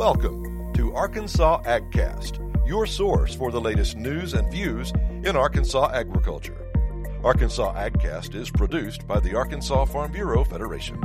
Welcome to Arkansas AgCast, your source for the latest news and views in Arkansas agriculture. Arkansas AgCast is produced by the Arkansas Farm Bureau Federation.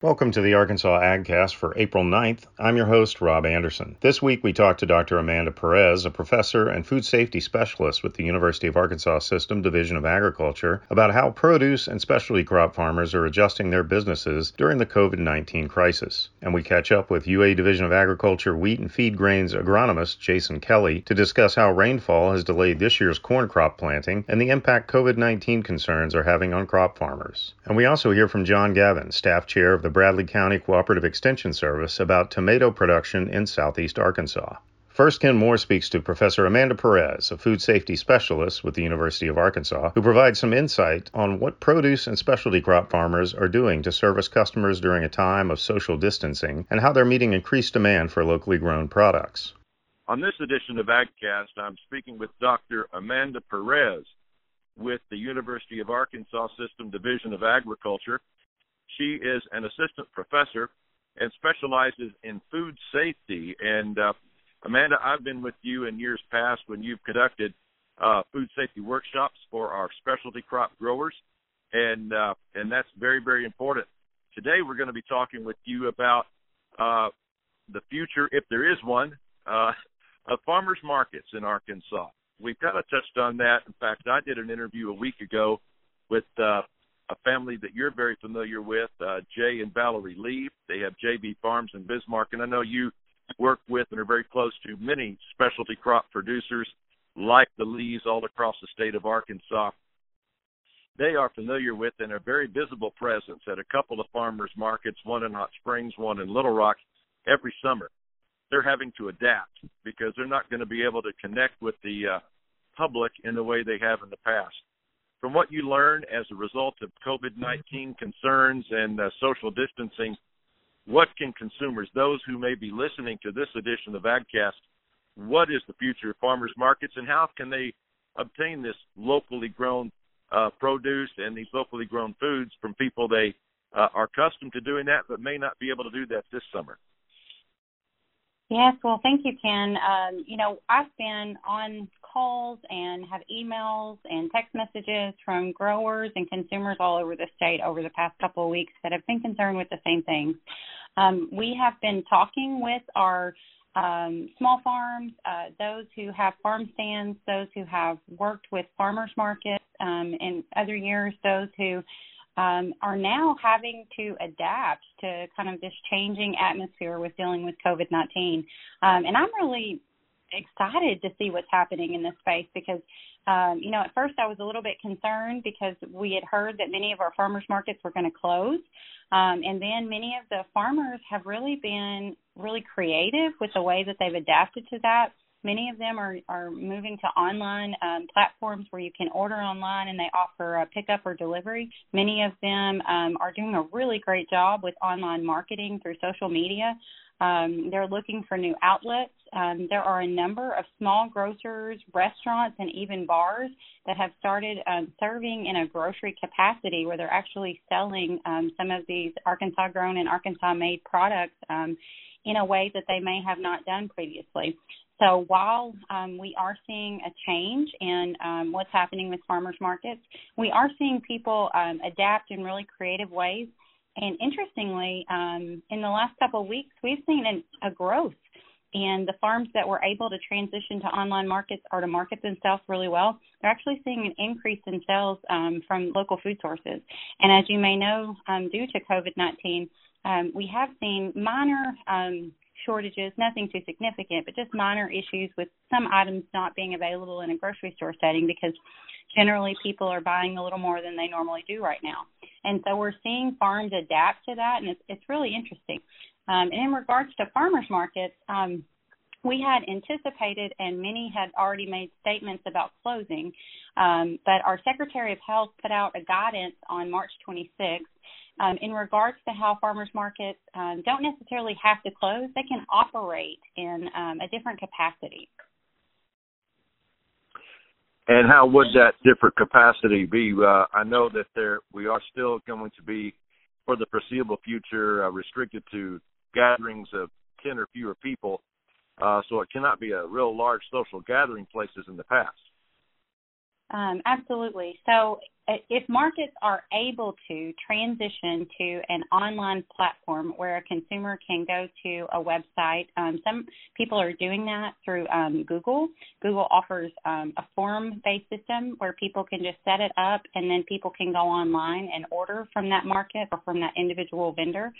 Welcome to the Arkansas AgCast for April 9th. I'm your host, Rob Anderson. This week we talked to Dr. Amanda Perez, a professor and food safety specialist with the University of Arkansas System Division of Agriculture, about how produce and specialty crop farmers are adjusting their businesses during the COVID 19 crisis. And we catch up with UA Division of Agriculture wheat and feed grains agronomist Jason Kelly to discuss how rainfall has delayed this year's corn crop planting and the impact COVID 19 concerns are having on crop farmers. And we also hear from John Gavin, staff chair of the the Bradley County Cooperative Extension Service about tomato production in southeast Arkansas. First, Ken Moore speaks to Professor Amanda Perez, a food safety specialist with the University of Arkansas, who provides some insight on what produce and specialty crop farmers are doing to service customers during a time of social distancing and how they're meeting increased demand for locally grown products. On this edition of AgCast, I'm speaking with Dr. Amanda Perez with the University of Arkansas System Division of Agriculture she is an assistant professor and specializes in food safety. And uh, Amanda, I've been with you in years past when you've conducted uh, food safety workshops for our specialty crop growers, and uh, and that's very very important. Today we're going to be talking with you about uh, the future, if there is one, uh, of farmers markets in Arkansas. We've kind of touched on that. In fact, I did an interview a week ago with uh, a family that you're very familiar with, uh, Jay and Valerie Lee. They have JB Farms in Bismarck, and I know you work with and are very close to many specialty crop producers like the Lees all across the state of Arkansas. They are familiar with and a very visible presence at a couple of farmers markets, one in Hot Springs, one in Little Rock, every summer. They're having to adapt because they're not going to be able to connect with the uh, public in the way they have in the past from what you learn as a result of COVID 19 concerns and uh, social distancing, what can consumers, those who may be listening to this edition of AgCast, what is the future of farmers markets and how can they obtain this locally grown uh, produce and these locally grown foods from people they uh, are accustomed to doing that but may not be able to do that this summer? Yes, well, thank you, Ken. Um, you know, I've been on calls and have emails and text messages from growers and consumers all over the state over the past couple of weeks that have been concerned with the same things. Um, we have been talking with our um, small farms, uh, those who have farm stands, those who have worked with farmers markets um, in other years, those who um, are now having to adapt to kind of this changing atmosphere with dealing with COVID 19. Um, and I'm really excited to see what's happening in this space because, um, you know, at first I was a little bit concerned because we had heard that many of our farmers markets were going to close. Um, and then many of the farmers have really been really creative with the way that they've adapted to that. Many of them are, are moving to online um, platforms where you can order online and they offer a pickup or delivery. Many of them um, are doing a really great job with online marketing through social media. Um, they're looking for new outlets. Um, there are a number of small grocers, restaurants, and even bars that have started um, serving in a grocery capacity where they're actually selling um, some of these Arkansas grown and Arkansas made products um, in a way that they may have not done previously. So while um, we are seeing a change in um, what's happening with farmers markets, we are seeing people um, adapt in really creative ways. And interestingly, um, in the last couple of weeks, we've seen an, a growth in the farms that were able to transition to online markets or to market themselves really well. They're actually seeing an increase in sales um, from local food sources. And as you may know, um, due to COVID 19, we have seen minor shortages, nothing too significant, but just minor issues with some items not being available in a grocery store setting because generally people are buying a little more than they normally do right now. And so we're seeing farms adapt to that, and it's, it's really interesting. Um, and in regards to farmers markets, um, we had anticipated, and many had already made statements about closing, um, but our Secretary of Health put out a guidance on March 26th um, in regards to how farmers markets um, don't necessarily have to close, they can operate in um, a different capacity. And how would that different capacity be? Uh, I know that there we are still going to be for the foreseeable future uh, restricted to gatherings of 10 or fewer people. Uh, so it cannot be a real large social gathering places in the past. Um, absolutely. So, if markets are able to transition to an online platform where a consumer can go to a website, um, some people are doing that through um, Google. Google offers um, a form based system where people can just set it up and then people can go online and order from that market or from that individual vendor.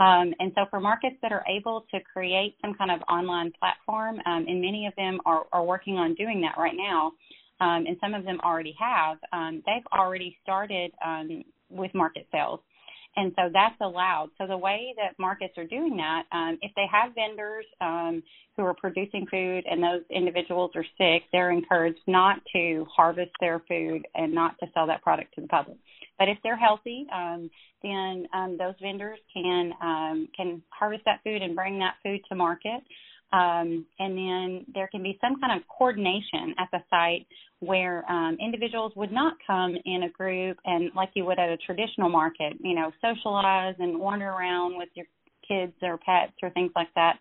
Um, and so, for markets that are able to create some kind of online platform, um, and many of them are, are working on doing that right now, um, and some of them already have, um, they've already started um, with market sales. And so that's allowed. So the way that markets are doing that, um, if they have vendors um, who are producing food and those individuals are sick, they're encouraged not to harvest their food and not to sell that product to the public. But if they're healthy, um, then those vendors can can harvest that food and bring that food to market. Um, and then there can be some kind of coordination at the site where um, individuals would not come in a group and like you would at a traditional market, you know, socialize and wander around with your kids or pets or things like that.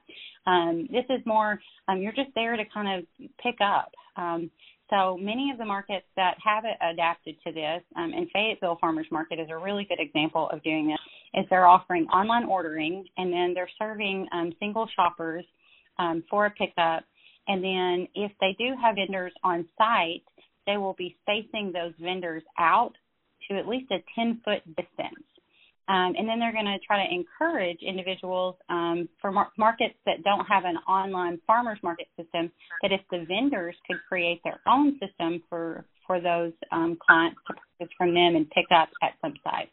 Um, this is more um, you're just there to kind of pick up. Um, so many of the markets that have adapted to this, um, and Fayetteville Farmers Market is a really good example of doing this, is they're offering online ordering and then they're serving single shoppers um, for a pickup. And then if they do have vendors on site, they will be spacing those vendors out to at least a 10 foot distance. Um, and then they're going to try to encourage individuals um, for mar- markets that don't have an online farmers market system that if the vendors could create their own system for for those um, clients to purchase from them and pick up at some site.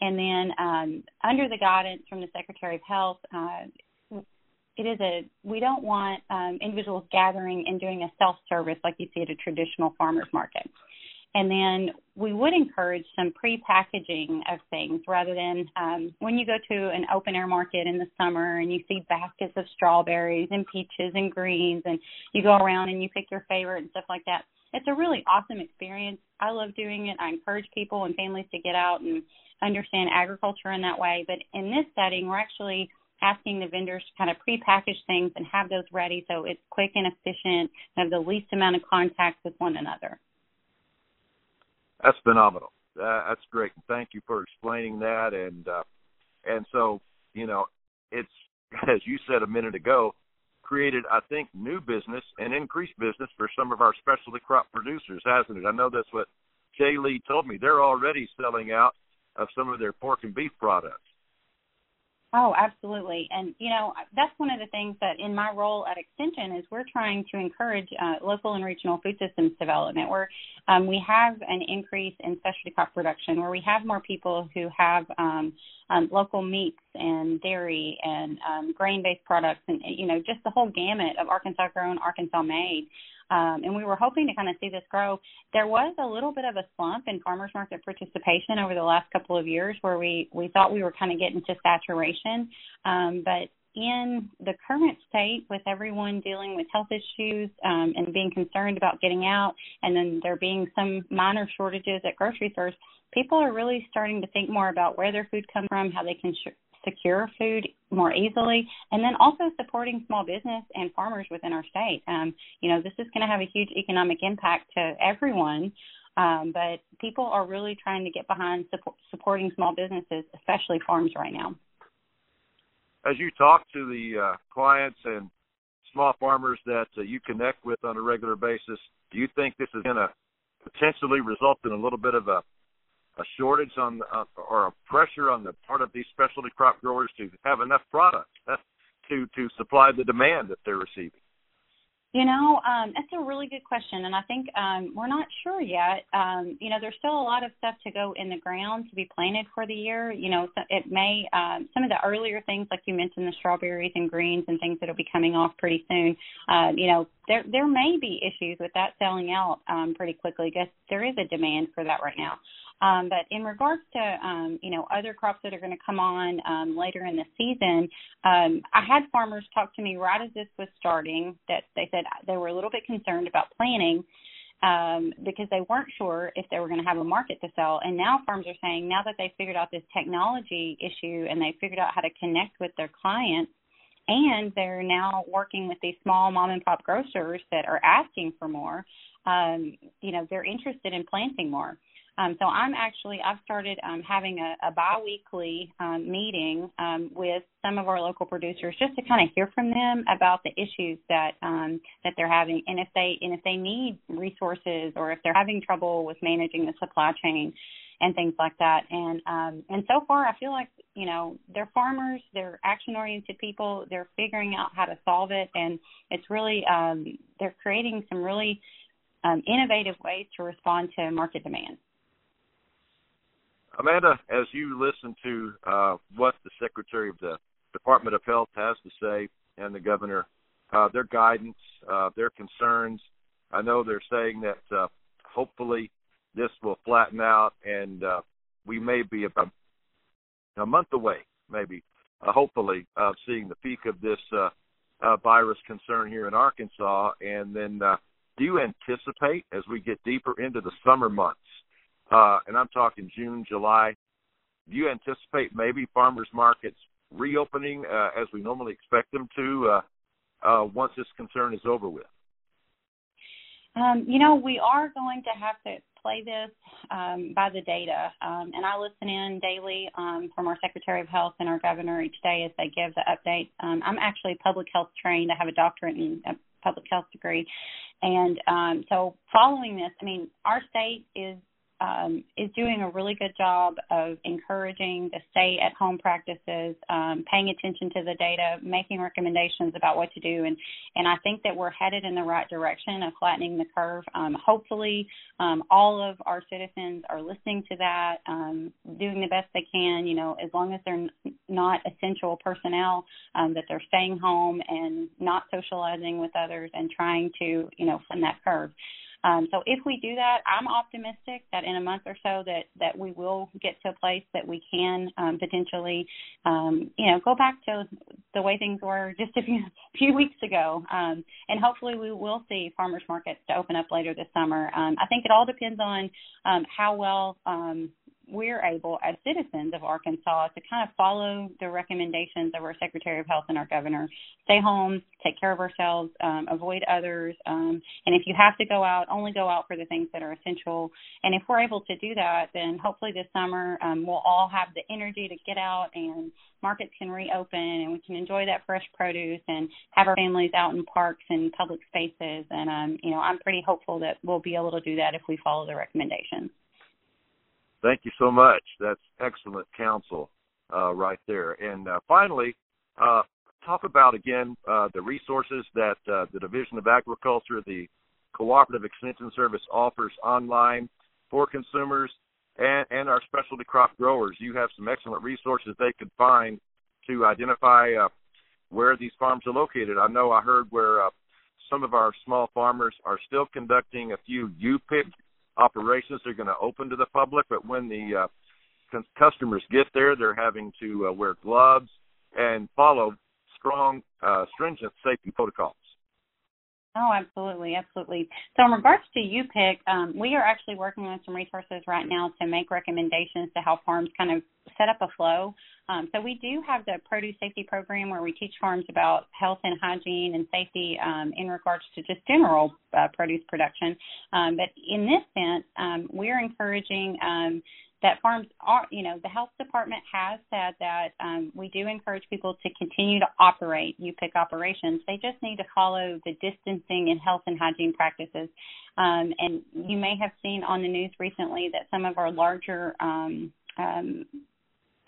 And then um, under the guidance from the Secretary of Health, uh, it is a we don't want um, individuals gathering and doing a self service like you see at a traditional farmers market. And then we would encourage some pre-packaging of things rather than um, when you go to an open air market in the summer and you see baskets of strawberries and peaches and greens and you go around and you pick your favorite and stuff like that. It's a really awesome experience. I love doing it. I encourage people and families to get out and understand agriculture in that way. But in this setting, we're actually asking the vendors to kind of pre-package things and have those ready so it's quick and efficient and have the least amount of contact with one another. That's phenomenal. Uh, that's great. Thank you for explaining that. And uh, and so you know, it's as you said a minute ago, created I think new business and increased business for some of our specialty crop producers, hasn't it? I know that's what Jay Lee told me. They're already selling out of some of their pork and beef products. Oh, absolutely. And, you know, that's one of the things that in my role at Extension is we're trying to encourage uh, local and regional food systems development where um, we have an increase in specialty crop production, where we have more people who have um, um, local meats and dairy and um, grain-based products and, you know, just the whole gamut of Arkansas grown, Arkansas made. Um, and we were hoping to kind of see this grow. There was a little bit of a slump in farmers market participation over the last couple of years, where we we thought we were kind of getting to saturation. Um, but in the current state, with everyone dealing with health issues um, and being concerned about getting out, and then there being some minor shortages at grocery stores, people are really starting to think more about where their food comes from, how they can sh- secure food more easily, and then also supporting small business and farmers within our state. Um, you know, this is going to have a huge economic impact to everyone, um, but people are really trying to get behind support, supporting small businesses, especially farms right now. As you talk to the uh, clients and small farmers that uh, you connect with on a regular basis, do you think this is going to potentially result in a little bit of a a shortage on uh, or a pressure on the part of these specialty crop growers to have enough product to to supply the demand that they're receiving? You know, um, that's a really good question, and I think um, we're not sure yet. Um, you know, there's still a lot of stuff to go in the ground to be planted for the year. You know, it may um, some of the earlier things, like you mentioned, the strawberries and greens and things that'll be coming off pretty soon. Uh, you know, there there may be issues with that selling out um, pretty quickly because there is a demand for that right now. Um, but in regards to um, you know other crops that are going to come on um, later in the season, um, I had farmers talk to me right as this was starting that they said they were a little bit concerned about planting um, because they weren't sure if they were going to have a market to sell. And now farms are saying now that they've figured out this technology issue and they figured out how to connect with their clients, and they're now working with these small mom and pop grocers that are asking for more. Um, you know, they're interested in planting more. Um, so I'm actually I've started um, having a, a biweekly um, meeting um, with some of our local producers just to kind of hear from them about the issues that um, that they're having and if they and if they need resources or if they're having trouble with managing the supply chain and things like that. And um, and so far, I feel like you know they're farmers, they're action oriented people, they're figuring out how to solve it, and it's really um, they're creating some really um, innovative ways to respond to market demand. Amanda, as you listen to uh, what the Secretary of the Department of Health has to say and the Governor, uh, their guidance, uh, their concerns, I know they're saying that uh, hopefully this will flatten out and uh, we may be about a month away, maybe, uh, hopefully, of seeing the peak of this uh, uh, virus concern here in Arkansas. And then, uh, do you anticipate as we get deeper into the summer months, uh, and I'm talking June, July, do you anticipate maybe farmers markets reopening uh, as we normally expect them to uh, uh, once this concern is over with? Um, you know, we are going to have to play this um, by the data, um, and I listen in daily um, from our Secretary of Health and our Governor each day as they give the updates. Um, I'm actually public health trained. I have a doctorate in public health degree, and um, so following this, I mean, our state is um, is doing a really good job of encouraging the stay at home practices, um, paying attention to the data, making recommendations about what to do, and and I think that we're headed in the right direction of flattening the curve. Um, hopefully, um, all of our citizens are listening to that, um, doing the best they can. You know, as long as they're not essential personnel, um, that they're staying home and not socializing with others and trying to you know flatten that curve. Um, so if we do that, I'm optimistic that in a month or so that that we will get to a place that we can um, potentially, um, you know, go back to the way things were just a few few weeks ago, um, and hopefully we will see farmers markets to open up later this summer. Um, I think it all depends on um, how well um, we're able, as citizens of Arkansas, to kind of follow the recommendations of our Secretary of Health and our Governor. Stay home, take care of ourselves, um, avoid others, um, and if you have to go out, only go out for the things that are essential. And if we're able to do that, then hopefully this summer um, we'll all have the energy to get out and markets can reopen and we can enjoy that fresh produce and have our families out in parks and public spaces. And um, you know, I'm pretty hopeful that we'll be able to do that if we follow the recommendations. Thank you so much. That's excellent counsel uh, right there. And uh, finally, uh, talk about again uh, the resources that uh, the Division of Agriculture, the Cooperative Extension Service offers online for consumers and, and our specialty crop growers. You have some excellent resources they could find to identify uh, where these farms are located. I know I heard where some of our small farmers are still conducting a few U-pick operations are going to open to the public, but when the uh, customers get there, they're having to uh, wear gloves and follow strong, uh, stringent safety protocols. Oh, absolutely, absolutely. So, in regards to U-Pick, um, we are actually working on some resources right now to make recommendations to help farms kind of set up a flow. Um, so, we do have the produce safety program where we teach farms about health and hygiene and safety um, in regards to just general uh, produce production. Um, but in this sense, um, we're encouraging um, that farms are, you know, the health department has said that um, we do encourage people to continue to operate U-Pick operations. They just need to follow the distancing and health and hygiene practices. Um, and you may have seen on the news recently that some of our larger um, um,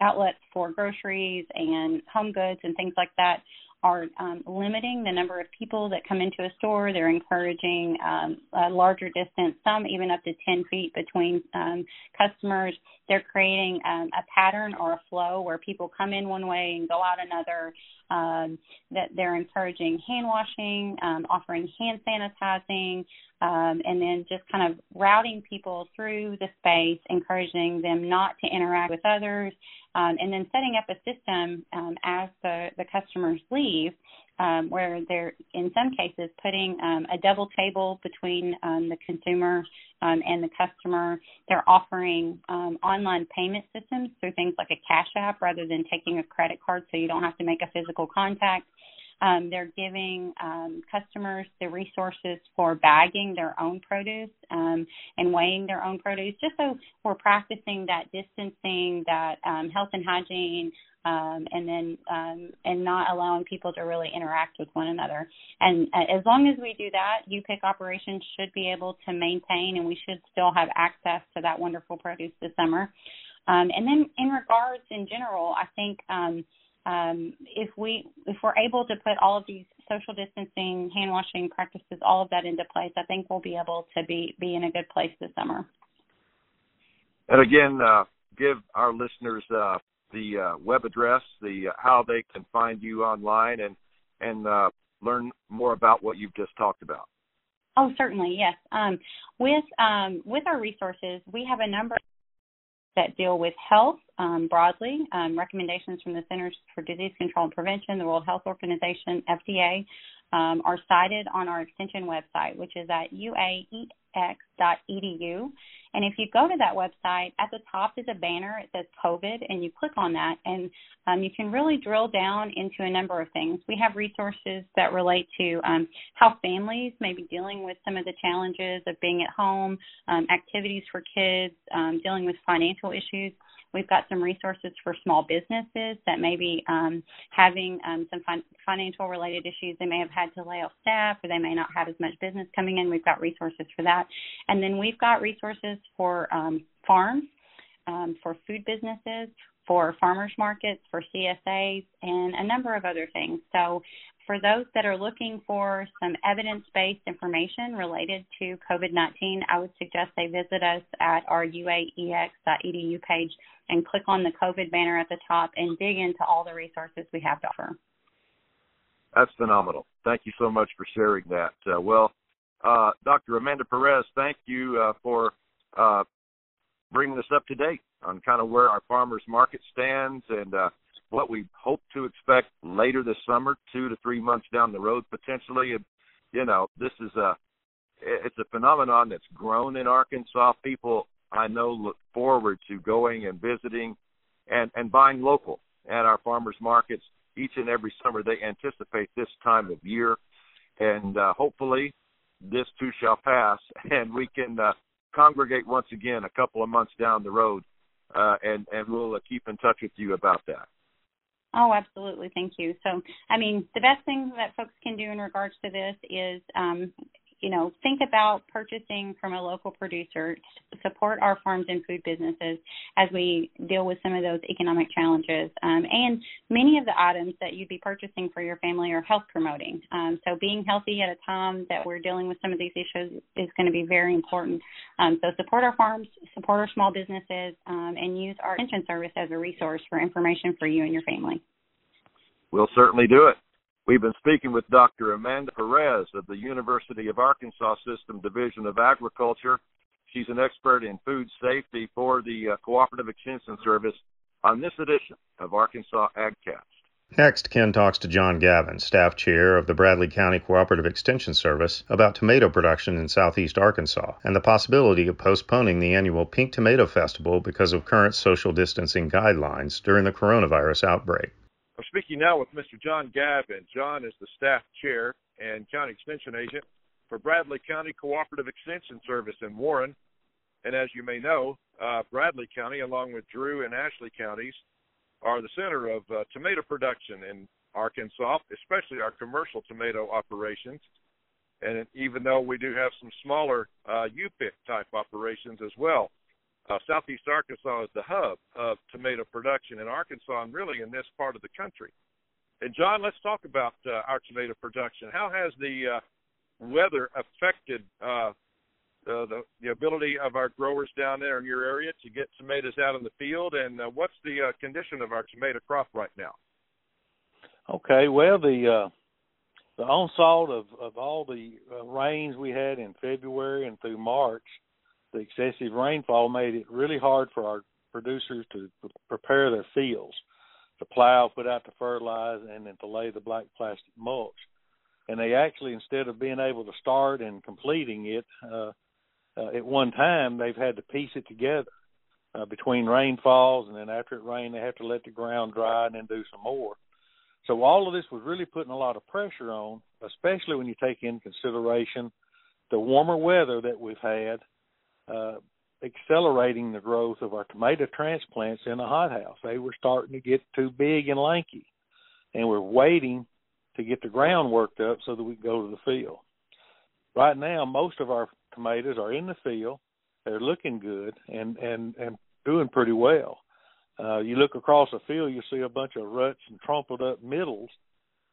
outlets for groceries and home goods and things like that are um, limiting the number of people that come into a store. They're encouraging um, a larger distance, some even up to 10 feet between um, customers. They're creating um, a pattern or a flow where people come in one way and go out another. Um, that they're encouraging hand washing, um, offering hand sanitizing, and then just kind of routing people through the space, encouraging them not to interact with others, um, and then setting up a system um, as the, the customers leave um, where they're in some cases putting um, a double table between um, the consumer um, and the customer. They're offering um, online payment systems through things like a cash app rather than taking a credit card, so you don't have to make a physical contact. Um, they're giving um, customers the resources for bagging their own produce um, and weighing their own produce, just so we're practicing that distancing, that um, health and hygiene, um, and then um, and not allowing people to really interact with one another. And uh, as long as we do that, U-Pick operations should be able to maintain, and we should still have access to that wonderful produce this summer. Um, and then in regards in general, I think um, if we if we're able to put all of these social distancing, hand washing practices, all of that into place, I think we'll be able to be be in a good place this summer. And again, uh, give our listeners uh, the uh, web address, the uh, how they can find you online, and and uh, learn more about what you've just talked about. Oh, certainly, yes. Um, with um, with our resources, we have a number that deal with health um, broadly. Um, recommendations from the Centers for Disease Control and Prevention, the World Health Organization, FDA, um, are cited on our extension website, which is at uaex.edu. And if you go to that website, at the top is a banner. It says COVID, and you click on that, and um, you can really drill down into a number of things. We have resources that relate to um, how families may be dealing with some of the challenges of being at home, um, activities for kids, um, dealing with financial issues. We've got some resources for small businesses that may be um, having um, some fin- financial related issues. They may have had to lay off staff or they may not have as much business coming in. We've got resources for that. And then we've got resources for um, farms, um, for food businesses, for farmers markets, for CSAs, and a number of other things. So for those that are looking for some evidence based information related to COVID 19, I would suggest they visit us at our uaex.edu page and click on the COVID banner at the top and dig into all the resources we have to offer. That's phenomenal. Thank you so much for sharing that. Uh, well, uh, Dr. Amanda Perez, thank you uh, for uh, bringing us up to date on kind of where our farmers market stands and uh, what we hope to expect later this summer, two to three months down the road potentially. You know, this is a it's a phenomenon that's grown in Arkansas. People I know look forward to going and visiting and and buying local at our farmers markets each and every summer. They anticipate this time of year, and uh, hopefully this too shall pass, and we can uh, congregate once again a couple of months down the road, uh, and and we'll uh, keep in touch with you about that. Oh, absolutely. Thank you. So, I mean, the best thing that folks can do in regards to this is, um, you know, think about purchasing from a local producer, support our farms and food businesses as we deal with some of those economic challenges. Um, and many of the items that you'd be purchasing for your family are health promoting. Um, so being healthy at a time that we're dealing with some of these issues is going to be very important. Um, so support our farms, support our small businesses, um, and use our extension service as a resource for information for you and your family. We'll certainly do it. We've been speaking with Dr. Amanda Perez of the University of Arkansas System Division of Agriculture. She's an expert in food safety for the uh, Cooperative Extension Service on this edition of Arkansas AgCast. Next, Ken talks to John Gavin, staff chair of the Bradley County Cooperative Extension Service, about tomato production in southeast Arkansas and the possibility of postponing the annual Pink Tomato Festival because of current social distancing guidelines during the coronavirus outbreak. I'm speaking now with Mr. John Gavin. John is the staff chair and county extension agent for Bradley County Cooperative Extension Service in Warren. And as you may know, uh, Bradley County, along with Drew and Ashley counties, are the center of uh, tomato production in Arkansas, especially our commercial tomato operations. And even though we do have some smaller uh, U-pick type operations as well, uh, Southeast Arkansas is the hub of tomato production in Arkansas and really in this part of the country. And John, let's talk about uh, our tomato production. How has the uh, weather affected uh, the, the ability of our growers down there in your area to get tomatoes out in the field? And uh, what's the uh, condition of our tomato crop right now? Okay, well the uh, the onslaught of of all the uh, rains we had in February and through March the excessive rainfall made it really hard for our producers to prepare their fields. to plow, put out the fertilizer, and then to lay the black plastic mulch. And they actually, instead of being able to start and completing it uh, uh, at one time, they've had to piece it together uh, between rainfalls, and then after it rained, they have to let the ground dry and then do some more. So all of this was really putting a lot of pressure on, especially when you take in consideration the warmer weather that we've had, uh, accelerating the growth of our tomato transplants in the hothouse. They were starting to get too big and lanky, and we're waiting to get the ground worked up so that we can go to the field. Right now, most of our tomatoes are in the field. They're looking good and and and doing pretty well. Uh, you look across the field, you see a bunch of ruts and trampled up middles.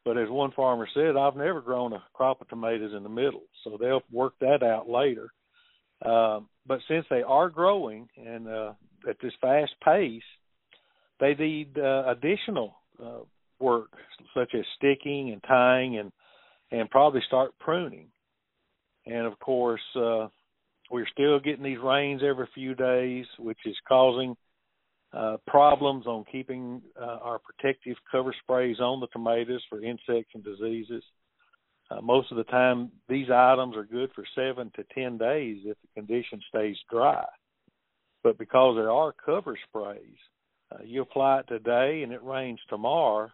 But as one farmer said, I've never grown a crop of tomatoes in the middle, so they'll work that out later. Uh, but since they are growing and uh, at this fast pace, they need uh, additional uh, work, such as sticking and tying, and and probably start pruning. And of course, uh, we're still getting these rains every few days, which is causing uh, problems on keeping uh, our protective cover sprays on the tomatoes for insects and diseases. Uh, most of the time, these items are good for seven to ten days if the condition stays dry. But because there are cover sprays, uh, you apply it today and it rains tomorrow,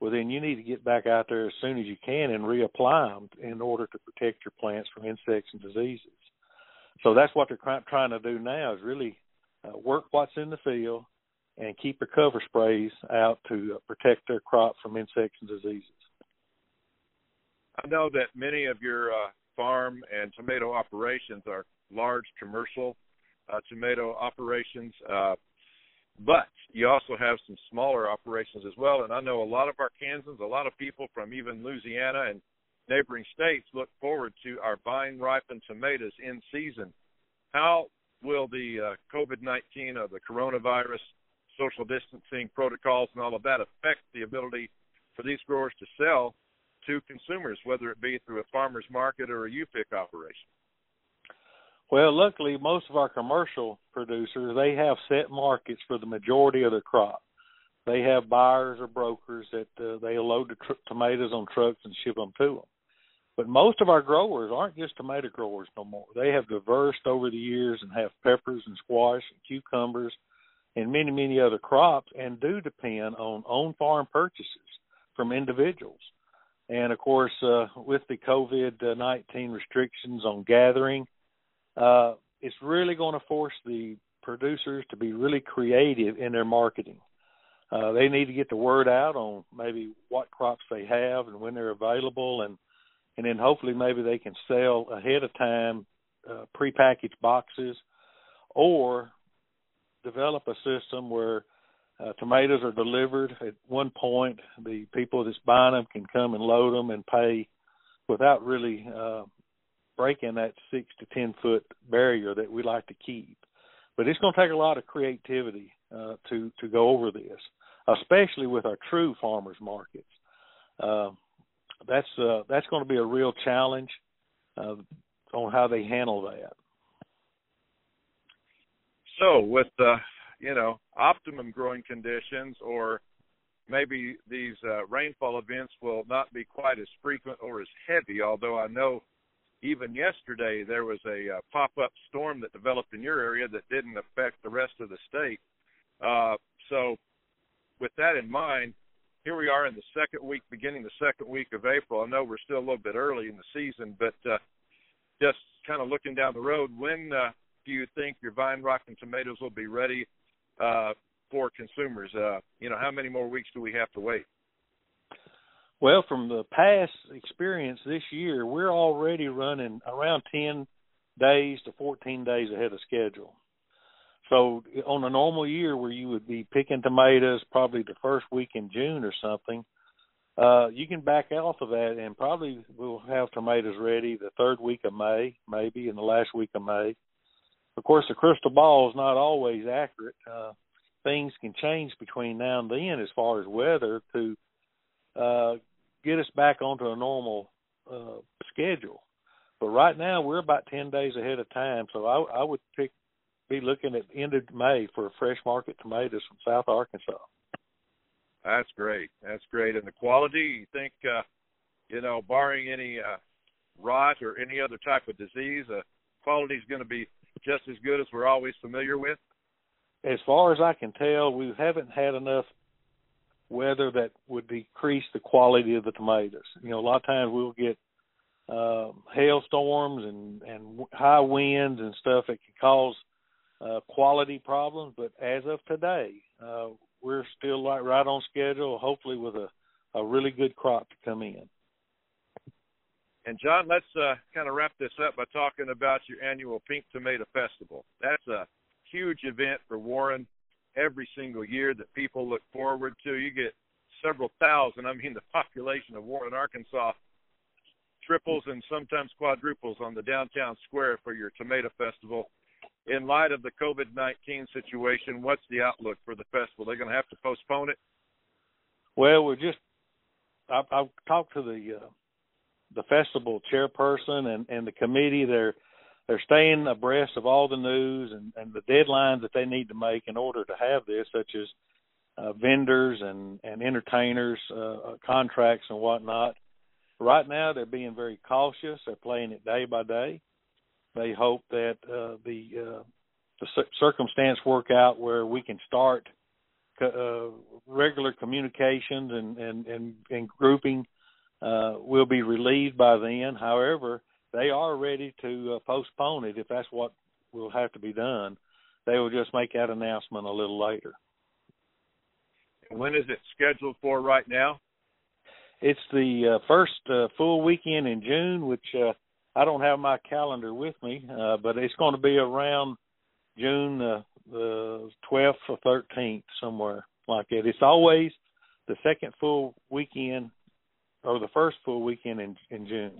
well, then you need to get back out there as soon as you can and reapply them in order to protect your plants from insects and diseases. So that's what they're trying to do now is really uh, work what's in the field and keep their cover sprays out to uh, protect their crop from insects and diseases. I know that many of your uh, farm and tomato operations are large commercial uh, tomato operations, uh, but you also have some smaller operations as well. And I know a lot of Arkansans, a lot of people from even Louisiana and neighboring states look forward to our vine ripened tomatoes in season. How will the uh, COVID 19 or the coronavirus social distancing protocols and all of that affect the ability for these growers to sell to consumers, whether it be through a farmer's market or a U-pick operation? Well, luckily, most of our commercial producers they have set markets for the majority of their crop. They have buyers or brokers that uh, they load the tr- tomatoes on trucks and ship them to them. But most of our growers aren't just tomato growers no more. They have diversed over the years and have peppers and squash and cucumbers and many, many other crops and do depend on on farm purchases from individuals. And of course, uh, with the COVID 19 restrictions on gathering, uh, it's really going to force the producers to be really creative in their marketing. Uh, they need to get the word out on maybe what crops they have and when they're available, and and then hopefully maybe they can sell ahead of time uh, prepackaged boxes, or develop a system where uh, tomatoes are delivered at one point. The people that's buying them can come and load them and pay without really uh, breaking that six to ten foot barrier that we like to keep. But it's going to take a lot of creativity uh, to to go over this, especially with our true farmers markets. Uh, that's uh, that's going to be a real challenge uh, on how they handle that. So, with uh, you know optimum growing conditions, or maybe these uh, rainfall events will not be quite as frequent or as heavy. Although I know even yesterday there was a uh, pop-up storm that developed in your area that didn't affect the rest of the state. Uh, so, with that in mind, here we are in the second week, beginning the second week of April. I know we're still a little bit early in the season, but uh, just kind of looking down the road, when uh, do you think your vine ripened tomatoes will be ready uh, for consumers? Uh, you know, how many more weeks do we have to wait? Well, from the past experience this year, we're already running around 10 days to 14 days ahead of schedule. So on a normal year where you would be picking tomatoes probably the first week in June or something, uh, you can back off of that and probably we'll have tomatoes ready the third week of May, maybe in the last week of May of course, the crystal ball is not always accurate. Uh, things can change between now and then as far as weather to uh, get us back onto a normal uh, schedule. But right now we're about ten days ahead of time, so I, I would pick be looking at end of May for fresh market tomatoes from South Arkansas. That's great. That's great. And the quality, you think, uh, you know, barring any uh, rot or any other type of disease, uh, quality is going to be just as good as we're always familiar with? As far as I can tell, we haven't had enough weather that would decrease the quality of the tomatoes. You know, a lot of times we'll get uh, hailstorms and and high winds and stuff that can cause uh, quality problems. But as of today, uh, we're still like right on schedule. Hopefully, with a a really good crop to come in. And John, let's uh, kind of wrap this up by talking about your annual Pink Tomato Festival. That's a huge event for Warren every single year that people look forward to. You get several thousand, I mean, the population of Warren, Arkansas triples and sometimes quadruples on the downtown square for your tomato festival. In light of the COVID 19 situation, what's the outlook for the festival? They're going to have to postpone it? Well, we're just, I've, I've talked to the, uh, the festival chairperson and, and the committee. They're, they're staying abreast of all the news and, and the deadlines that they need to make in order to have this, such as uh, vendors and, and entertainers, uh, uh contracts and whatnot. Right now, they're being very cautious. They're playing it day by day. They hope that uh, the uh, the circumstance work out where we can start uh, regular communications and and and, and grouping uh, will be relieved by then. However, they are ready to uh, postpone it if that's what will have to be done. They will just make that announcement a little later. When is it scheduled for right now? It's the uh, first uh, full weekend in June, which uh, I don't have my calendar with me, uh, but it's going to be around June uh, the 12th or 13th, somewhere like that. It's always the second full weekend or the first full weekend in in June.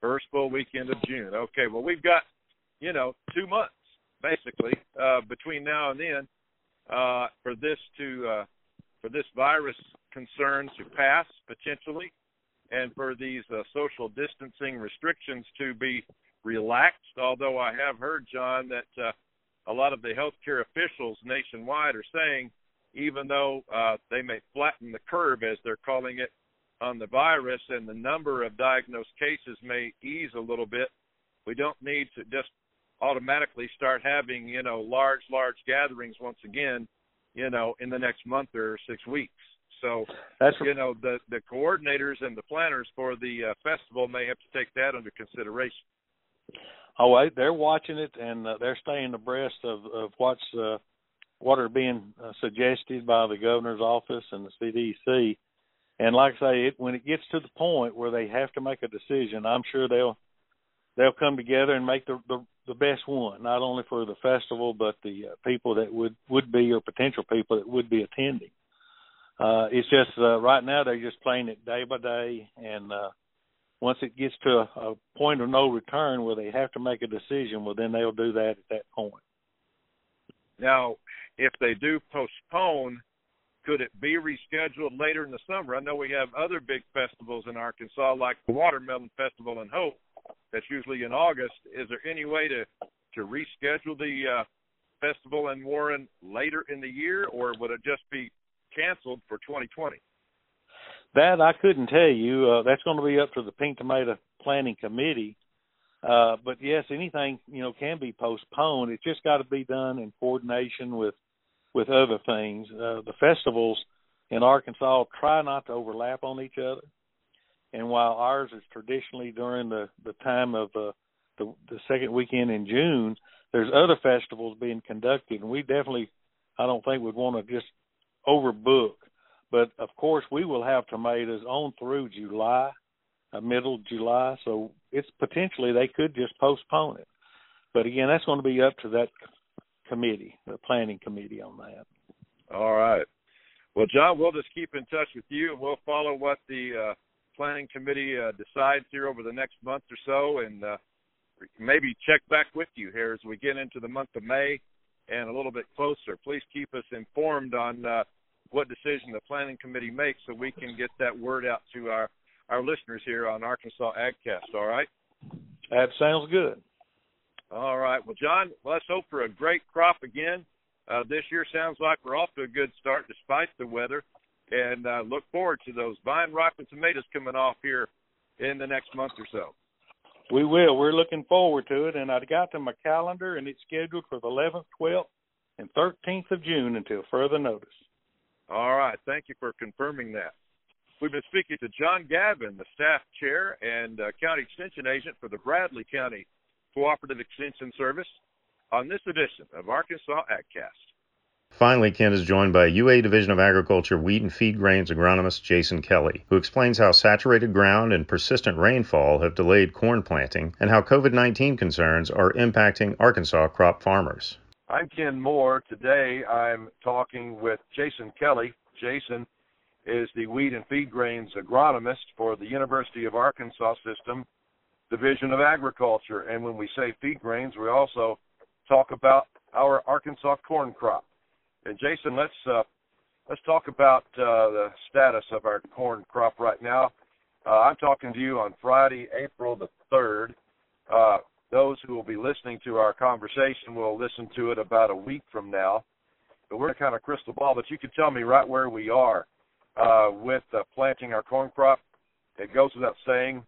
First full weekend of June. Okay, well we've got you know two months basically uh, between now and then uh, for this to uh, for this virus concern to pass potentially, and for these uh, social distancing restrictions to be relaxed. Although I have heard, John, that uh, a lot of the healthcare officials nationwide are saying, even though uh, they may flatten the curve, as they're calling it, on the virus and the number of diagnosed cases may ease a little bit, we don't need to just automatically start having, you know, large, large gatherings once again, you know, in the next month or six weeks. So that's you know the the coordinators and the planners for the uh, festival may have to take that under consideration. Oh, they're watching it and uh, they're staying abreast of of what's uh, what are being uh, suggested by the governor's office and the CDC. And like I say, it, when it gets to the point where they have to make a decision, I'm sure they'll they'll come together and make the the, the best one, not only for the festival but the uh, people that would would be or potential people that would be attending uh, it's just uh, right now they're just playing it day by day, and uh, once it gets to a, a point of no return where they have to make a decision, well, then they'll do that at that point. Now, if they do postpone, could it be rescheduled later in the summer? I know we have other big festivals in Arkansas, like the Watermelon Festival in Hope, that's usually in August. Is there any way to to reschedule the uh, festival in Warren later in the year, or would it just be canceled for 2020? That I couldn't tell you. Uh, that's going to be up to the Pink Tomato Planning Committee. Uh, but yes, anything you know can be postponed. It's just got to be done in coordination with with other things. Uh, the festivals in Arkansas try not to overlap on each other, and while ours is traditionally during the the time of uh, the the second weekend in June, there's other festivals being conducted, and we definitely I don't think would want to just overbook. But of course, we will have tomatoes on through July, uh, middle July. So it's potentially they could just postpone it. But again, that's going to be up to that committee, the planning committee on that. All right. Well, John, we'll just keep in touch with you, and we'll follow what the uh, planning committee uh, decides here over the next month or so, and uh, maybe check back with you here as we get into the month of May and a little bit closer. Please keep us informed on uh, what decision the planning committee makes so we can get that word out to our, our listeners here on Arkansas AgCast. All right? That sounds good. All right. Well, John, let's hope for a great crop again. Uh, this year sounds like we're off to a good start despite the weather. and uh, look forward to those vine ripened tomatoes coming off here in the next month or so. We will. We're looking forward to it, and I've got to my calendar, and it's scheduled for the 11th, 12th, and 13th of June until further notice. All right. Thank you for confirming that. We've been speaking to John Gavin, the staff chair and uh, county extension agent for the Bradley County Cooperative Extension Service, on this edition of Arkansas AgCast. Finally, Ken is joined by UA Division of Agriculture wheat and feed grains agronomist Jason Kelly, who explains how saturated ground and persistent rainfall have delayed corn planting and how COVID 19 concerns are impacting Arkansas crop farmers. I'm Ken Moore. Today I'm talking with Jason Kelly. Jason is the wheat and feed grains agronomist for the University of Arkansas System Division of Agriculture. And when we say feed grains, we also talk about our Arkansas corn crop. And Jason, let's uh, let's talk about uh, the status of our corn crop right now. Uh, I'm talking to you on Friday, April the third. Uh, those who will be listening to our conversation will listen to it about a week from now. But we're kind of crystal ball, but you can tell me right where we are uh, with uh, planting our corn crop. It goes without saying,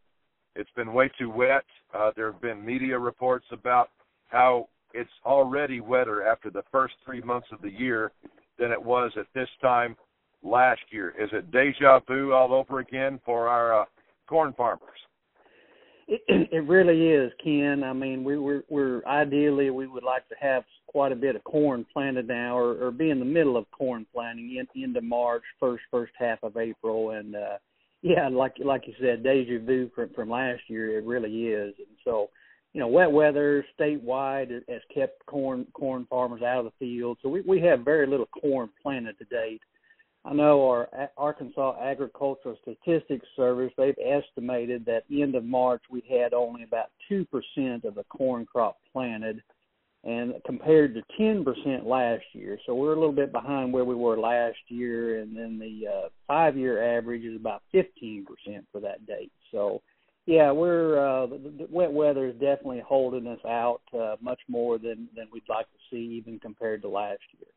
it's been way too wet. Uh, there have been media reports about how it's already wetter after the first three months of the year than it was at this time last year. Is it deja vu all over again for our uh, corn farmers? It, it really is, Ken. I mean, we, we're, we're ideally we would like to have quite a bit of corn planted now, or, or be in the middle of corn planting in, into March, first first half of April, and uh, yeah, like like you said, deja vu from from last year. It really is, and so you know, wet weather statewide has kept corn corn farmers out of the field, so we we have very little corn planted to date. I know our Arkansas Agricultural Statistics Service they've estimated that end of March we had only about two percent of the corn crop planted, and compared to ten percent last year. So we're a little bit behind where we were last year, and then the uh, five-year average is about fifteen percent for that date. So yeah, we're uh, the, the wet weather is definitely holding us out uh, much more than than we'd like to see, even compared to last year.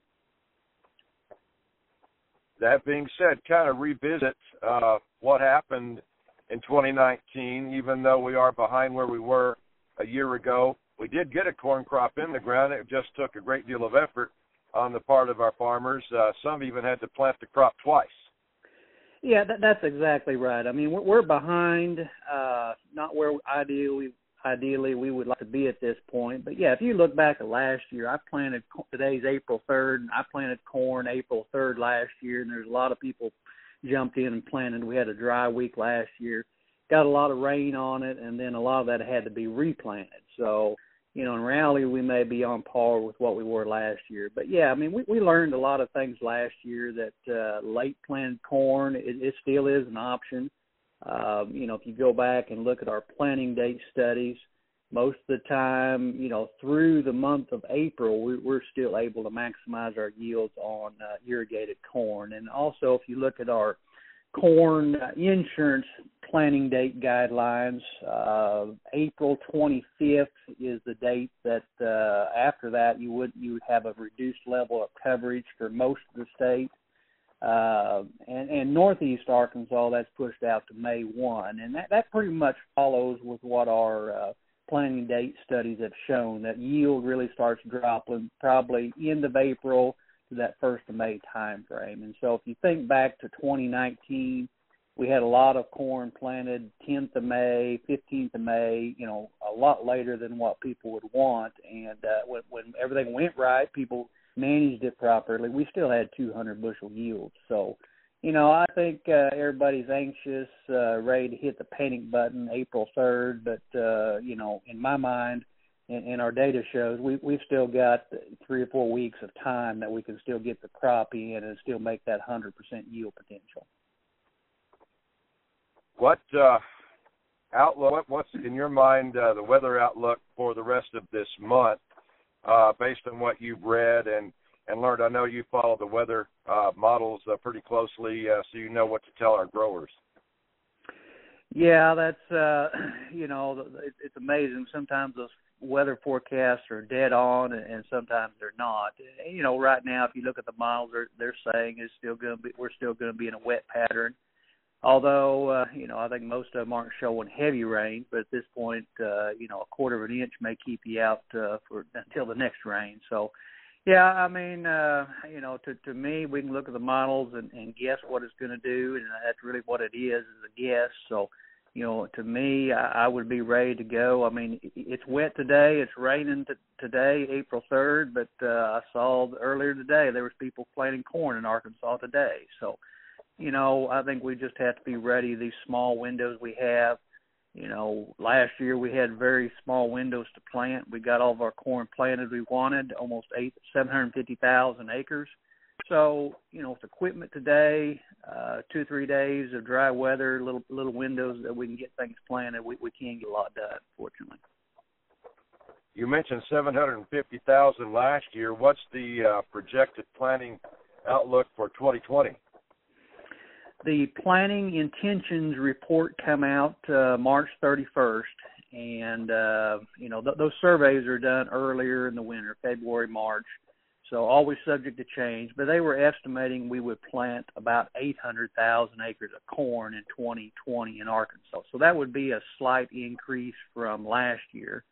That being said, kind of revisit uh, what happened in 2019. Even though we are behind where we were a year ago, we did get a corn crop in the ground. It just took a great deal of effort on the part of our farmers. Uh, some even had to plant the crop twice. Yeah, that, that's exactly right. I mean, we're, we're behind, uh, not where ideally ideally we would like to be at this point. But yeah, if you look back at last year, I planted today's April third. and I planted corn April third last year, and there's a lot of people jumped in and planted. We had a dry week last year, got a lot of rain on it, and then a lot of that had to be replanted. So you know, in reality, we may be on par with what we were last year. But yeah, I mean, we, we learned a lot of things last year that uh, late planted corn, it, it still is an option. Um, you know, if you go back and look at our planting date studies, most of the time, you know, through the month of April, we, we're still able to maximize our yields on uh, irrigated corn. And also, if you look at our corn insurance planning date guidelines. Uh, April 25th is the date that uh, after that you would you would have a reduced level of coverage for most of the state. Uh, and, and Northeast Arkansas, that's pushed out to May 1, and that that pretty much follows with what our uh, planting date studies have shown. That yield really starts dropping probably end of April that first of May time frame. And so if you think back to 2019, we had a lot of corn planted 10th of May, 15th of May, you know, a lot later than what people would want. And uh, when, when everything went right, people managed it properly. We still had 200 bushel yields. So, you know, I think uh, everybody's anxious, uh, ready to hit the panic button April 3rd. But, uh, you know, in my mind, and, and our data shows we we've still got three or four weeks of time that we can still get the crop in and still make that hundred percent yield potential. What uh, outlook? What's in your mind uh, the weather outlook for the rest of this month, uh, based on what you've read and and learned? I know you follow the weather uh, models uh, pretty closely, uh, so you know what to tell our growers. Yeah, that's uh, you know, it's amazing. Sometimes those weather forecasts are dead on, and sometimes they're not. You know, right now, if you look at the models, they're they're saying it's still going to be we're still going to be in a wet pattern. Although, uh, you know, I think most of them aren't showing heavy rain, but at this point, uh, you know, a quarter of an inch may keep you out uh, for until the next rain. So, yeah, I mean, uh, you know, to to me, we can look at the models and, and guess what it's going to do, and that's really what it is, is a guess. So, you know, to me, I, I would be ready to go. I mean, it's wet today. It's raining t- today, April third, but uh, I saw earlier today there was people planting corn in Arkansas today. So, you know, I think we just have to be ready. These small windows we have you know, last year we had very small windows to plant. We got all of our corn planted we wanted, almost eight seven hundred fifty thousand acres. So, you know, with equipment today, uh, two three days of dry weather, little little windows that we can get things planted, we we can get a lot done. Fortunately. You mentioned seven hundred and fifty thousand last year. What's the uh, projected planting outlook for 2020? the planning intentions report come out uh, March 31st, and uh, you know th- those surveys are done earlier in the winter, February, March, so always subject to change. But they were estimating we would plant about 800,000 acres of corn in 2020 in Arkansas. So that would be a slight increase from last year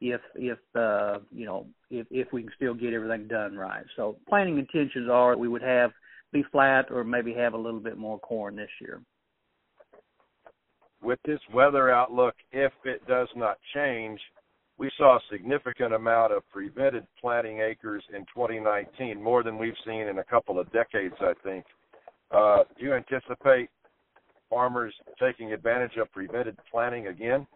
if if uh you know if if we can still get everything done right. So planning intentions are we would have be flat or maybe have a little bit more corn this year. With this weather outlook, if it does not change, we saw a significant amount of prevented planting acres in 2019, more than we've seen in a couple of decades, I think. Uh, do you anticipate farmers taking advantage of prevented planting again?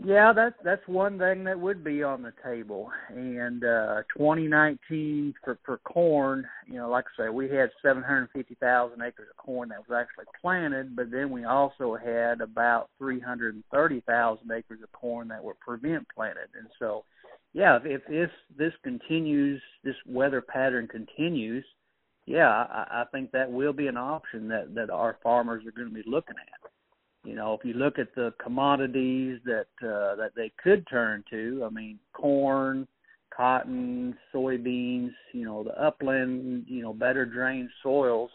Yeah, that's that's one thing that would be on the table. And uh 2019 for for corn, you know, like I say, we had 750,000 acres of corn that was actually planted, but then we also had about 330,000 acres of corn that were prevent planted. And so, yeah, if, if this this continues, this weather pattern continues, yeah, I, I think that will be an option that that our farmers are going to be looking at. You know, if you look at the commodities that uh, that they could turn to, I mean, corn, cotton, soybeans, you know, the upland, you know, better drained soils,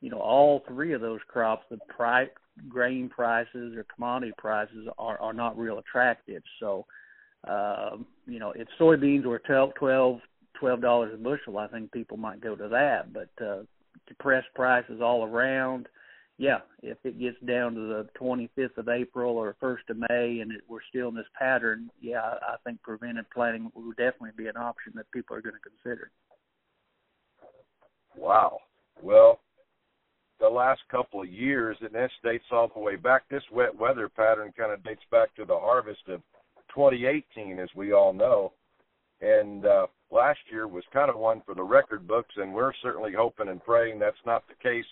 you know, all three of those crops, the price, grain prices or commodity prices are are not real attractive. So, um, you know, if soybeans were twelve twelve twelve dollars a bushel, I think people might go to that. But uh, depressed prices all around yeah, if it gets down to the 25th of April or 1st of May and it, we're still in this pattern, yeah, I think preventive planting would definitely be an option that people are going to consider. Wow. Well, the last couple of years, and this dates all the way back. This wet weather pattern kind of dates back to the harvest of 2018, as we all know. And uh, last year was kind of one for the record books, and we're certainly hoping and praying that's not the case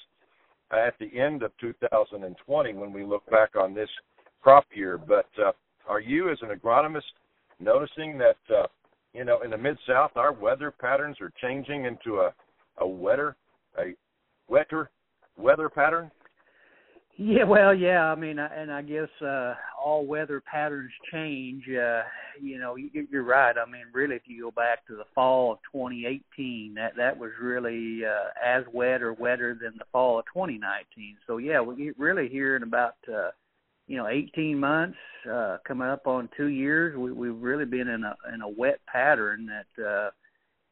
at the end of 2020 when we look back on this crop year. But uh, are you, as an agronomist, noticing that uh, you know in the mid South our weather patterns are changing into a a wetter a wetter weather pattern? Yeah, well, yeah. I mean, and I guess uh, all weather patterns change. Uh, you know, you're right. I mean, really, if you go back to the fall of 2018, that that was really uh, as wet or wetter than the fall of 2019. So yeah, we really here in about uh, you know 18 months, uh, coming up on two years, we, we've really been in a in a wet pattern that. Uh,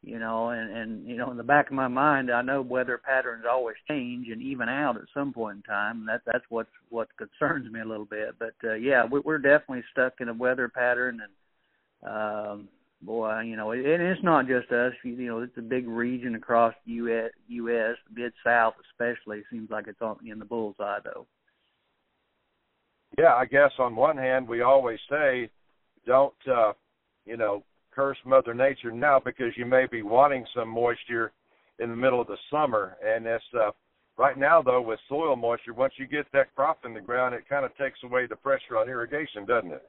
you know, and and you know, in the back of my mind, I know weather patterns always change and even out at some point in time. That that's what's what concerns me a little bit. But uh, yeah, we, we're definitely stuck in a weather pattern, and um, boy, you know, and it's not just us. You, you know, it's a big region across the U.S. U.S. mid South especially seems like it's on in the bullseye though. Yeah, I guess on one hand we always say, don't uh, you know curse Mother Nature now because you may be wanting some moisture in the middle of the summer. And it's uh, right now though with soil moisture, once you get that crop in the ground, it kind of takes away the pressure on irrigation, doesn't it?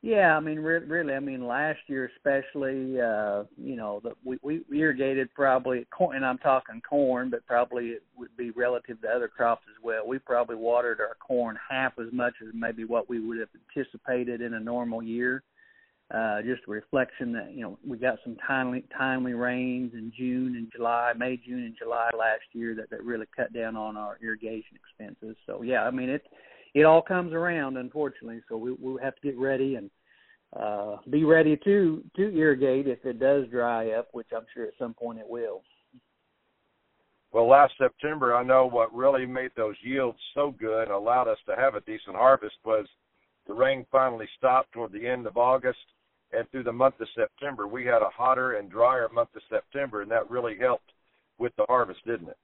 Yeah, I mean, re- really, I mean, last year especially, uh, you know, the, we we irrigated probably corn, and I'm talking corn, but probably it would be relative to other crops as well. We probably watered our corn half as much as maybe what we would have anticipated in a normal year uh, just a reflection that you know we got some timely timely rains in June and July, May, June, and July last year that that really cut down on our irrigation expenses. So yeah, I mean it it all comes around, unfortunately. So we we have to get ready and uh, be ready to to irrigate if it does dry up, which I'm sure at some point it will. Well, last September, I know what really made those yields so good and allowed us to have a decent harvest was the rain finally stopped toward the end of August and through the month of September, we had a hotter and drier month of September, and that really helped with the harvest, didn't it?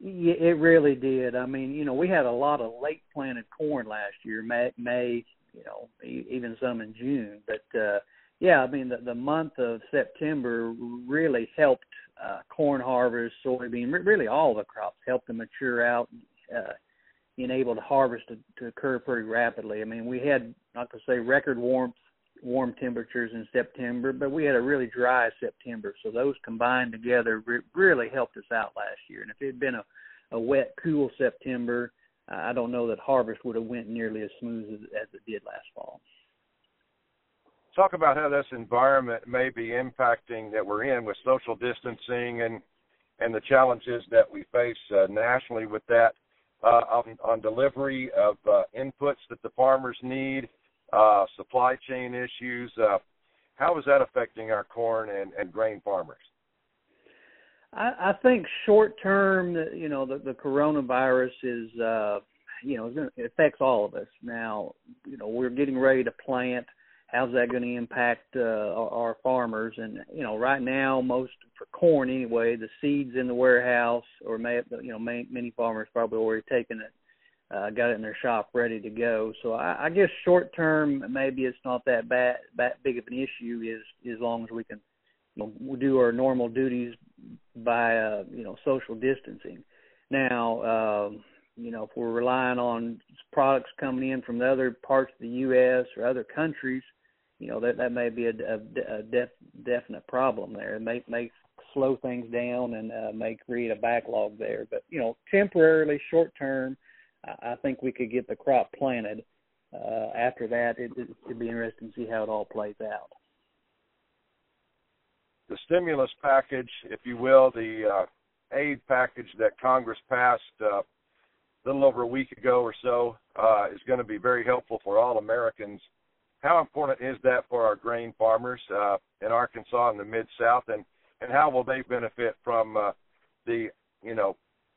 Yeah, it really did. I mean, you know, we had a lot of late planted corn last year, May, May you know, even some in June. But uh, yeah, I mean, the, the month of September really helped uh, corn harvest, soybean, really all the crops helped them mature out. Uh, enabled harvest to, to occur pretty rapidly. I mean, we had not to say record warmth warm temperatures in September, but we had a really dry September. So those combined together re- really helped us out last year. And if it had been a, a wet, cool September, uh, I don't know that harvest would have went nearly as smooth as, as it did last fall. Talk about how this environment may be impacting that we're in with social distancing and and the challenges that we face uh, nationally with that uh, on, on delivery of uh, inputs that the farmers need supply chain issues. Uh, how is that affecting our corn and, and grain farmers? I, I think short term, you know, the, the coronavirus is, uh, you know, it affects all of us. Now, you know, we're getting ready to plant. How's that going to impact uh, our, our farmers? And you know, right now, most for corn anyway, the seeds in the warehouse, or may, you know, may, many farmers probably already taken it uh, got it in their shop ready to go. So I, I guess short term, maybe it's not that bad, that big of an issue, is as long as we can you know, do our normal duties by uh, you know social distancing. Now, uh, you know, if we're relying on products coming in from the other parts of the U.S. or other countries, you know that that may be a, a, a def, definite problem there. It may may slow things down and uh, may create a backlog there. But you know, temporarily, short term, I think we could get the crop planted. Uh, after that, it, it, it'd be interesting to see how it all plays out. The stimulus package, if you will, the uh, aid package that Congress passed uh, a little over a week ago or so, uh, is going to be very helpful for all Americans. How important is that for our grain farmers uh, in Arkansas and the Mid South, and and how will they benefit from uh, the you know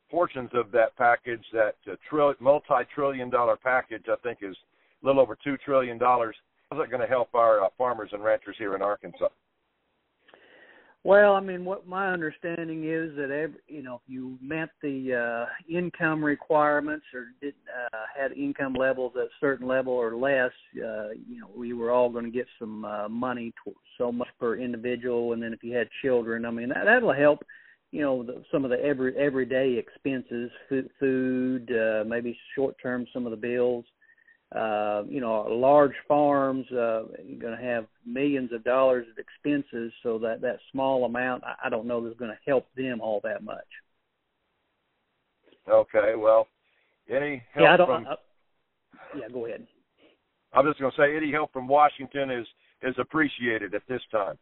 portions of that package, that uh, trill, multi-trillion dollar package, I think is a little over two trillion dollars. How's that going to help our uh, farmers and ranchers here in Arkansas? Well, I mean, what my understanding is that every, you know, if you met the uh, income requirements or did uh, had income levels at a certain level or less, uh, you know, we were all going to get some uh, money, to, so much per individual, and then if you had children, I mean, that, that'll help you know the, some of the every everyday expenses, food, food uh, maybe short term some of the bills. Uh, you know, large farms uh, going to have millions of dollars of expenses, so that that small amount, I, I don't know, is going to help them all that much. Okay, well, any help yeah, I don't, from? Uh, yeah, go ahead. I'm just going to say any help from Washington is is appreciated at this time.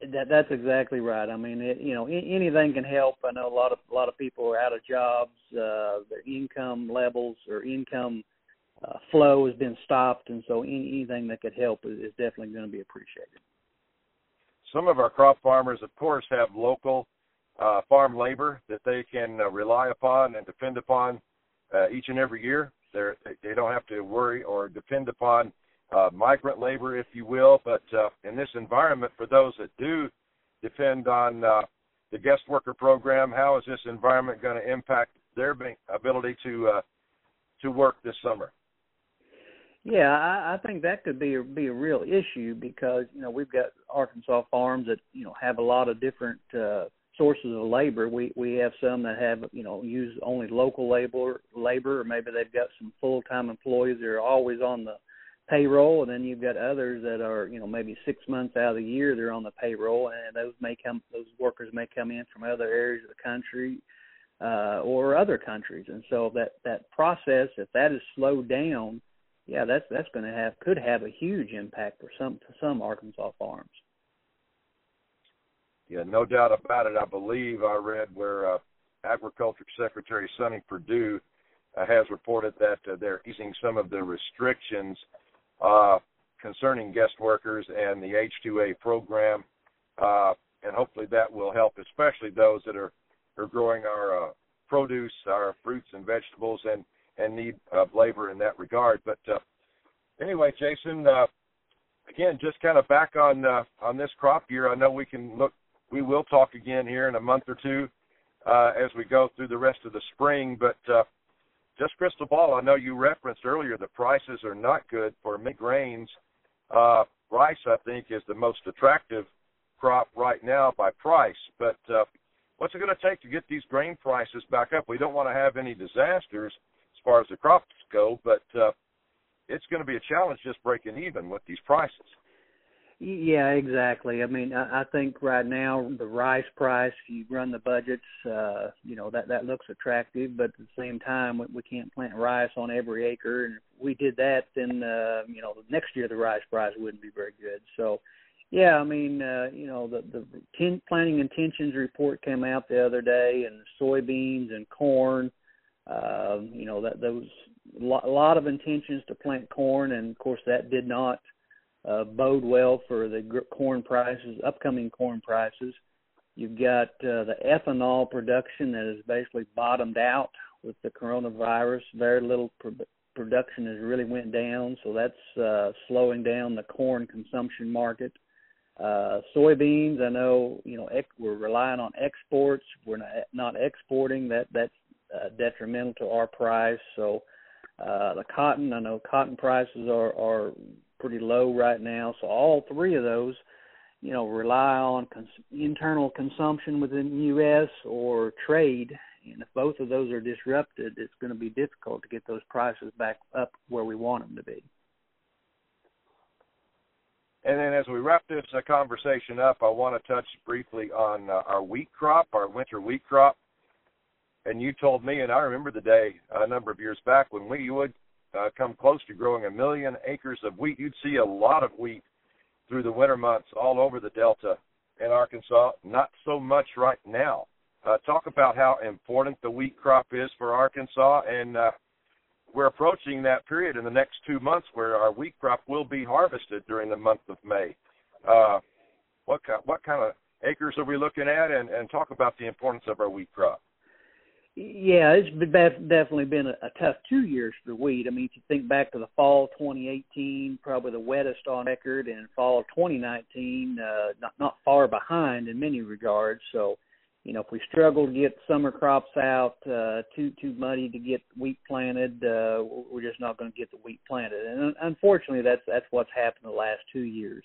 That that's exactly right. I mean, it, you know, anything can help. I know a lot of a lot of people are out of jobs. Uh, their income levels or income uh, flow has been stopped, and so any, anything that could help is, is definitely going to be appreciated. Some of our crop farmers, of course, have local uh, farm labor that they can uh, rely upon and depend upon uh, each and every year. They're, they don't have to worry or depend upon uh, migrant labor, if you will. But uh, in this environment, for those that do depend on uh, the guest worker program, how is this environment going to impact their ability to uh, to work this summer? Yeah, I, I think that could be a, be a real issue because you know we've got Arkansas farms that you know have a lot of different uh, sources of labor. We we have some that have you know use only local labor labor, or maybe they've got some full time employees that are always on the payroll, and then you've got others that are, you know, maybe six months out of the year they're on the payroll, and those may come, those workers may come in from other areas of the country uh, or other countries, and so that that process, if that is slowed down, yeah, that's that's going to have could have a huge impact for some some Arkansas farms. Yeah, no doubt about it. I believe I read where uh, Agriculture Secretary Sonny Perdue uh, has reported that uh, they're easing some of the restrictions uh, concerning guest workers and the H2A program, uh, and hopefully that will help, especially those that are are growing our uh, produce, our fruits and vegetables, and and need uh, labor in that regard. But uh, anyway, Jason, uh, again, just kind of back on uh, on this crop year. I know we can look. We will talk again here in a month or two uh, as we go through the rest of the spring. But uh, just crystal ball. I know you referenced earlier the prices are not good for many grains. Uh, rice, I think, is the most attractive crop right now by price. But uh, what's it going to take to get these grain prices back up? We don't want to have any disasters as far as the crops go, but uh, it's going to be a challenge just breaking even with these prices. Yeah, exactly. I mean, I, I think right now the rice price, if you run the budgets, uh, you know that that looks attractive, but at the same time, we, we can't plant rice on every acre, and if we did that, then uh, you know next year the rice price wouldn't be very good. So, yeah, I mean, uh, you know the the ten, planting intentions report came out the other day, and soybeans and corn. Uh, you know that those a lot of intentions to plant corn, and of course that did not bode well for the corn prices, upcoming corn prices. You've got uh, the ethanol production that has basically bottomed out with the coronavirus. Very little pr- production has really went down, so that's uh, slowing down the corn consumption market. Uh, soybeans, I know, you know, we're relying on exports. We're not, not exporting. That that's uh, detrimental to our price. So uh, the cotton, I know, cotton prices are are pretty low right now. So all three of those, you know, rely on cons- internal consumption within the U.S. or trade. And if both of those are disrupted, it's going to be difficult to get those prices back up where we want them to be. And then as we wrap this uh, conversation up, I want to touch briefly on uh, our wheat crop, our winter wheat crop. And you told me, and I remember the day a number of years back when we would uh, come close to growing a million acres of wheat. You'd see a lot of wheat through the winter months all over the Delta in Arkansas. Not so much right now. Uh, talk about how important the wheat crop is for Arkansas, and uh, we're approaching that period in the next two months where our wheat crop will be harvested during the month of May. Uh, what what kind of acres are we looking at, and, and talk about the importance of our wheat crop? Yeah, it's been, definitely been a, a tough two years for wheat. I mean, if you think back to the fall 2018, probably the wettest on record, and fall of 2019, uh, not not far behind in many regards. So, you know, if we struggle to get summer crops out, uh, too too muddy to get wheat planted, uh, we're just not going to get the wheat planted. And unfortunately, that's that's what's happened the last two years.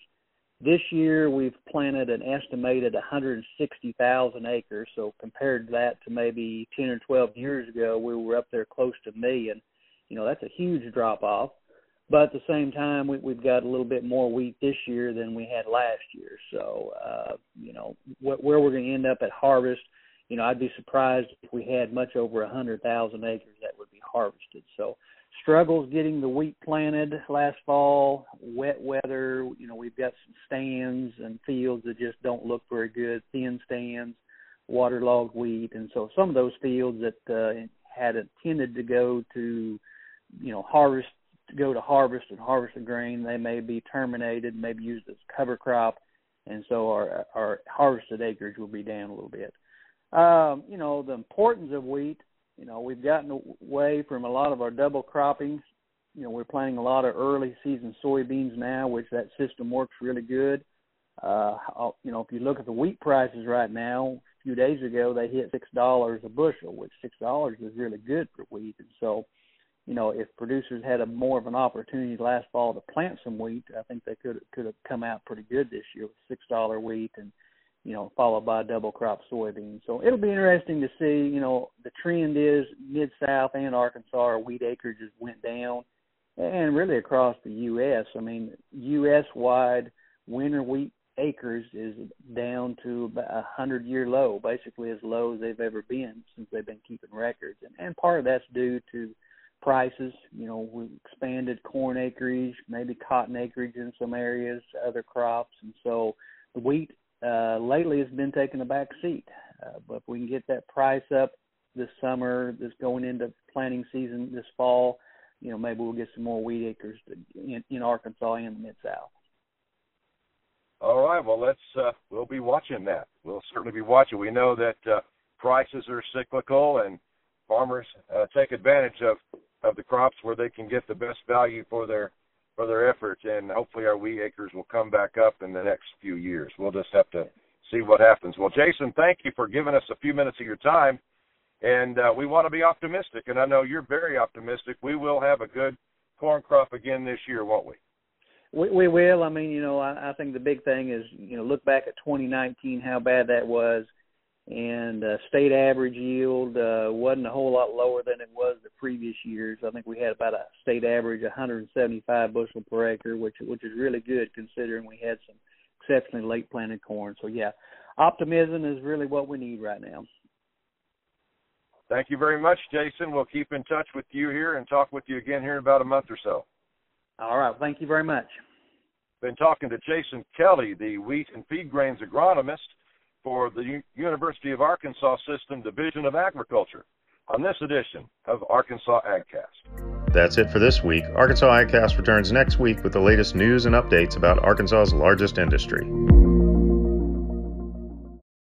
This year we've planted an estimated 160,000 acres. So compared to that to maybe 10 or 12 years ago, we were up there close to a million. You know, that's a huge drop off. But at the same time, we, we've got a little bit more wheat this year than we had last year. So, uh, you know, wh- where we're going to end up at harvest, you know, I'd be surprised if we had much over a 100,000 acres that would be harvested. So, struggles getting the wheat planted last fall, wet weather. You know, we've got some stands and fields that just don't look very good, thin stands, waterlogged wheat, and so some of those fields that uh, had intended to go to, you know, harvest go to harvest and harvest the grain, they may be terminated, maybe used as cover crop, and so our our harvested acreage will be down a little bit. Um, you know, the importance of wheat you know, we've gotten away from a lot of our double cropping. You know, we're planting a lot of early season soybeans now, which that system works really good. Uh, you know, if you look at the wheat prices right now, a few days ago they hit six dollars a bushel, which six dollars is really good for wheat. And so, you know, if producers had a more of an opportunity last fall to plant some wheat, I think they could could have come out pretty good this year with six dollar wheat and you know, followed by double crop soybeans. So it'll be interesting to see, you know, the trend is mid south and Arkansas our wheat acreages went down and really across the US. I mean, US wide winter wheat acres is down to about a hundred year low, basically as low as they've ever been since they've been keeping records. And and part of that's due to prices. You know, we expanded corn acreage, maybe cotton acreage in some areas, other crops, and so the wheat uh, lately has been taking a back seat. Uh, but if we can get that price up this summer, this going into planting season this fall, you know, maybe we'll get some more wheat acres to, in, in Arkansas and the Mid South. All right. Well, let's uh, we'll be watching that. We'll certainly be watching. We know that uh, prices are cyclical, and farmers uh, take advantage of of the crops where they can get the best value for their for their efforts. And hopefully, our wheat acres will come back up in the next few years. We'll just have to see what happens. Well, Jason, thank you for giving us a few minutes of your time. And uh, we want to be optimistic, and I know you're very optimistic. We will have a good corn crop again this year, won't we? We, we will. I mean, you know, I, I think the big thing is, you know, look back at 2019, how bad that was, and uh, state average yield uh, wasn't a whole lot lower than it was the previous years. I think we had about a state average 175 bushel per acre, which which is really good considering we had some exceptionally late planted corn. So yeah, optimism is really what we need right now. Thank you very much, Jason. We'll keep in touch with you here and talk with you again here in about a month or so. All right. Thank you very much. Been talking to Jason Kelly, the wheat and feed grains agronomist for the U- University of Arkansas System Division of Agriculture on this edition of Arkansas AgCast. That's it for this week. Arkansas AgCast returns next week with the latest news and updates about Arkansas's largest industry.